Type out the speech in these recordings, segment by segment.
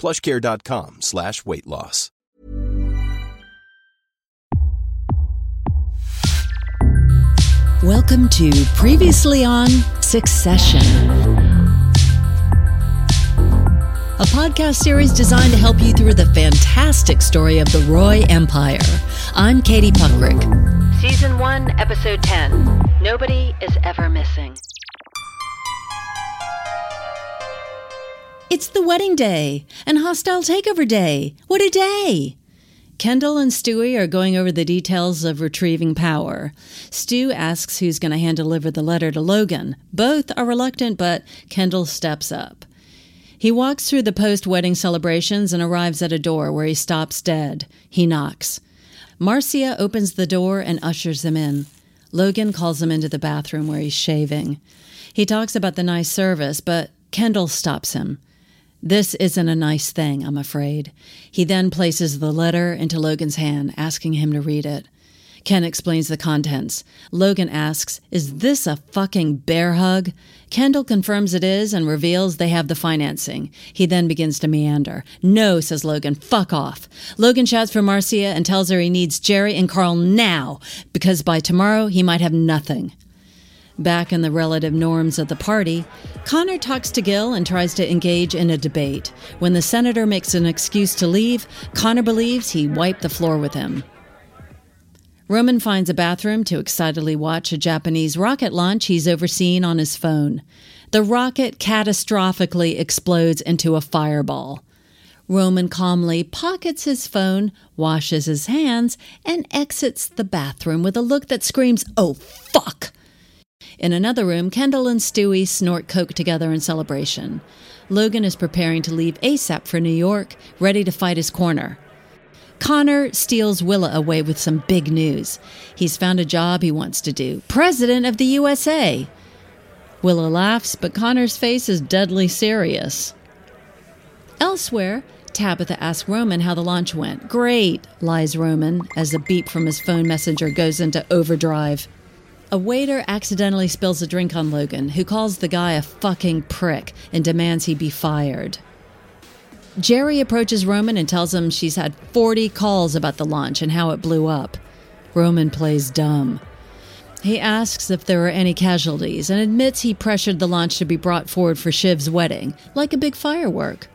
plushcare.com slash weight loss. Welcome to Previously on Succession, a podcast series designed to help you through the fantastic story of the Roy Empire. I'm Katie Puckrick. Season 1, Episode 10 Nobody is Ever Missing. It's the wedding day and hostile takeover day. What a day! Kendall and Stewy are going over the details of retrieving power. Stu asks who's going to hand deliver the letter to Logan. Both are reluctant, but Kendall steps up. He walks through the post wedding celebrations and arrives at a door where he stops dead. He knocks. Marcia opens the door and ushers him in. Logan calls him into the bathroom where he's shaving. He talks about the nice service, but Kendall stops him. This isn't a nice thing, I'm afraid. He then places the letter into Logan's hand, asking him to read it. Ken explains the contents. Logan asks, Is this a fucking bear hug? Kendall confirms it is and reveals they have the financing. He then begins to meander. No, says Logan, fuck off. Logan shouts for Marcia and tells her he needs Gerri and Carl now, because by tomorrow he might have nothing. Back in the relative norms of the party, Connor talks to Gil and tries to engage in a debate. When the senator makes an excuse to leave, Connor believes he wiped the floor with him. Roman finds a bathroom to excitedly watch a Japanese rocket launch he's overseen on his phone. The rocket catastrophically explodes into a fireball. Roman calmly pockets his phone, washes his hands, and exits the bathroom with a look that screams, Oh, fuck! In another room, Kendall and Stewy snort coke together in celebration. Logan is preparing to leave ASAP for New York, ready to fight his corner. Connor steals Willa away with some big news. He's found a job he wants to do President of the USA. Willa laughs, but Connor's face is deadly serious. Elsewhere, Tabitha asks Roman how the launch went. Great, lies Roman as a beep from his phone messenger goes into overdrive. A waiter accidentally spills a drink on Logan, who calls the guy a fucking prick and demands he be fired. Gerri approaches Roman and tells him she's had 40 calls about the launch and how it blew up. Roman plays dumb. He asks if there were any casualties and admits he pressured the launch to be brought forward for Shiv's wedding, like a big firework.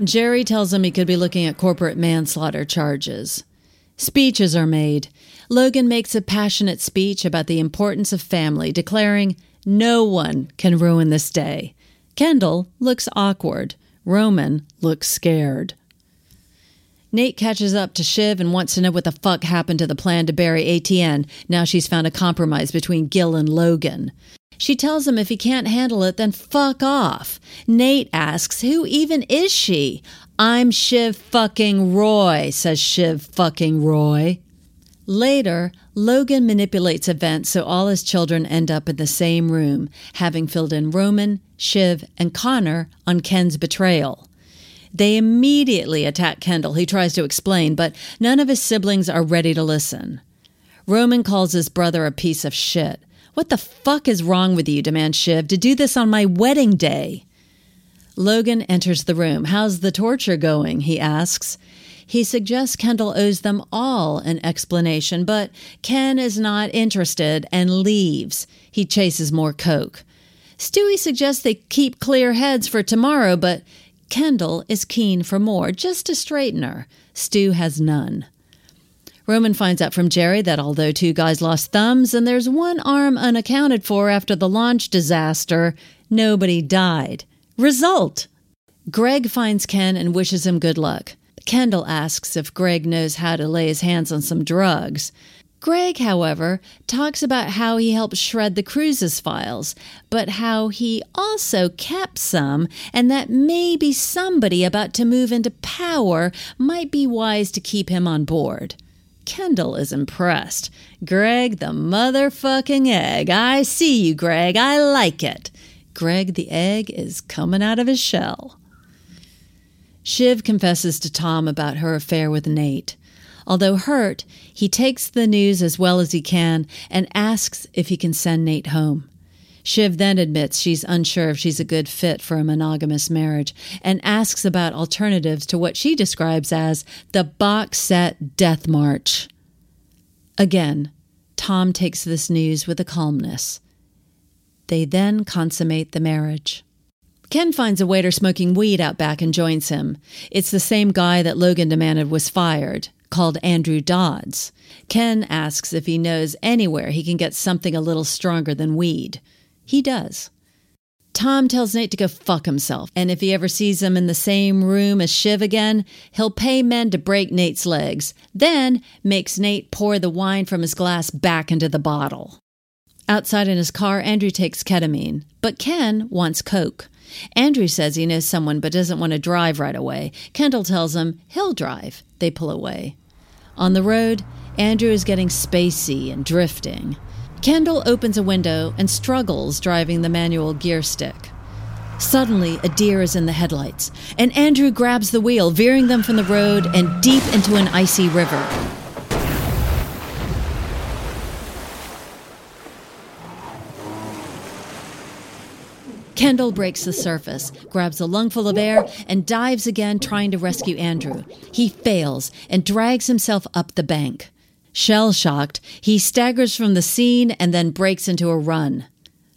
Gerri tells him he could be looking at corporate manslaughter charges. Speeches are made. Logan makes a passionate speech about the importance of family, declaring, No one can ruin this day. Kendall looks awkward. Roman looks scared. Nate catches up to Shiv and wants to know what the fuck happened to the plan to bury ATN now she's found a compromise between Gil and Logan. She tells him if he can't handle it, then fuck off. Nate asks, Who even is she? I'm Shiv fucking Roy, says Shiv fucking Roy. Later, Logan manipulates events so all his children end up in the same room, having filled in Roman, Shiv, and Connor on Ken's betrayal. They immediately attack Kendall. He tries to explain, but none of his siblings are ready to listen. Roman calls his brother a piece of shit. What the fuck is wrong with you, demands Shiv, to do this on my wedding day? Logan enters the room. How's the torture going? he asks. He suggests Kendall owes them all an explanation, but Ken is not interested and leaves. He chases more coke. Stewy suggests they keep clear heads for tomorrow, but Kendall is keen for more, just to straighten her. Stu has none. Roman finds out from Gerri that although two guys lost thumbs and there's one arm unaccounted for after the launch disaster, nobody died. Result Greg finds Ken and wishes him good luck. Kendall asks if Greg knows how to lay his hands on some drugs. Greg, however, talks about how he helped shred the Cruz's files, but how he also kept some, and that maybe somebody about to move into power might be wise to keep him on board. Kendall is impressed. Greg the motherfucking egg. I see you, Greg. I like it. Greg the egg is coming out of his shell. Shiv confesses to Tom about her affair with Nate. Although hurt, he takes the news as well as he can and asks if he can send Nate home. Shiv then admits she's unsure if she's a good fit for a monogamous marriage and asks about alternatives to what she describes as the box set death march. Again, Tom takes this news with a calmness. They then consummate the marriage. Ken finds a waiter smoking weed out back and joins him. It's the same guy that Logan demanded was fired, called Andrew Dodds. Ken asks if he knows anywhere he can get something a little stronger than weed. He does. Tom tells Nate to go fuck himself, and if he ever sees him in the same room as Shiv again, he'll pay men to break Nate's legs, then makes Nate pour the wine from his glass back into the bottle. Outside in his car, Andrew takes ketamine, but Ken wants coke. Andrew says he knows someone but doesn't want to drive right away. Kendall tells him he'll drive. They pull away. On the road, Andrew is getting spacey and drifting. Kendall opens a window and struggles driving the manual gear stick. Suddenly, a deer is in the headlights, and Andrew grabs the wheel, veering them from the road and deep into an icy river. Kendall breaks the surface, grabs a lungful of air, and dives again, trying to rescue Andrew. He fails and drags himself up the bank. Shell shocked, he staggers from the scene and then breaks into a run.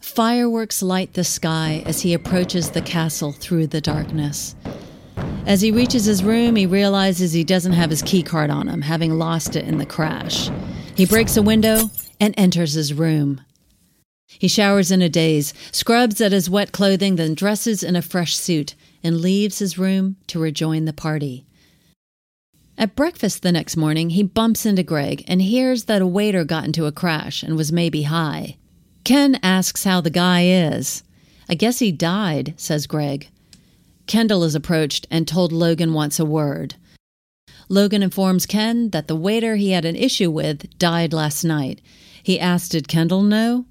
Fireworks light the sky as he approaches the castle through the darkness. As he reaches his room, he realizes he doesn't have his keycard on him, having lost it in the crash. He breaks a window and enters his room. He showers in a daze, scrubs at his wet clothing, then dresses in a fresh suit and leaves his room to rejoin the party. At breakfast the next morning, he bumps into Greg and hears that a waiter got into a crash and was maybe high. Ken asks how the guy is. I guess he died, says Greg. Kendall is approached and told Logan wants a word. Logan informs Ken that the waiter he had an issue with died last night. He asked, Did Kendall know?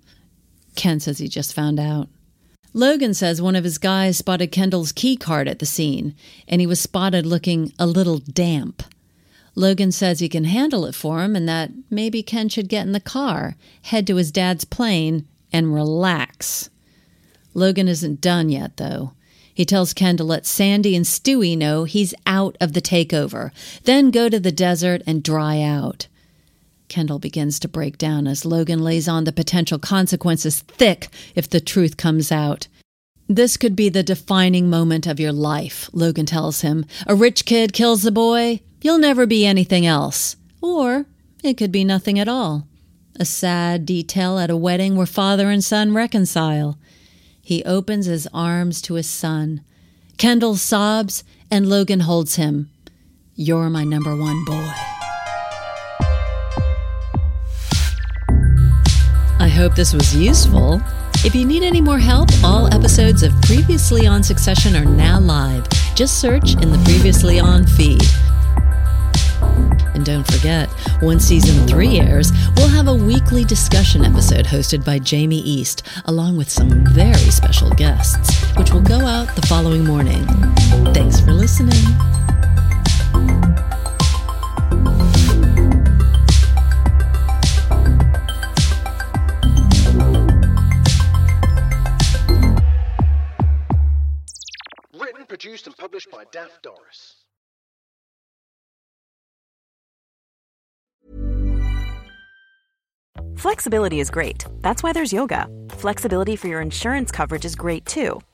Ken says he just found out. Logan says one of his guys spotted Kendall's key card at the scene, and he was spotted looking a little damp. Logan says he can handle it for him and that maybe Ken should get in the car, head to his dad's plane, and relax. Logan isn't done yet, though. He tells Ken to let Sandy and Stewy know he's out of the takeover, then go to the desert and dry out. Kendall begins to break down as Logan lays on the potential consequences thick if the truth comes out. This could be the defining moment of your life, Logan tells him. A rich kid kills a boy, you'll never be anything else. Or it could be nothing at all. A sad detail at a wedding where father and son reconcile. He opens his arms to his son. Kendall sobs, and Logan holds him. You're my number one boy. Hope this was useful. If you need any more help, all episodes of Previously on Succession are now live. Just search in the Previously On feed. And don't forget, when season three airs, we'll have a weekly discussion episode hosted by Jamie East, along with some very special guests, which will go out the following morning. Thanks for listening. Doris. Flexibility is great. That's why there's yoga. Flexibility for your insurance coverage is great too.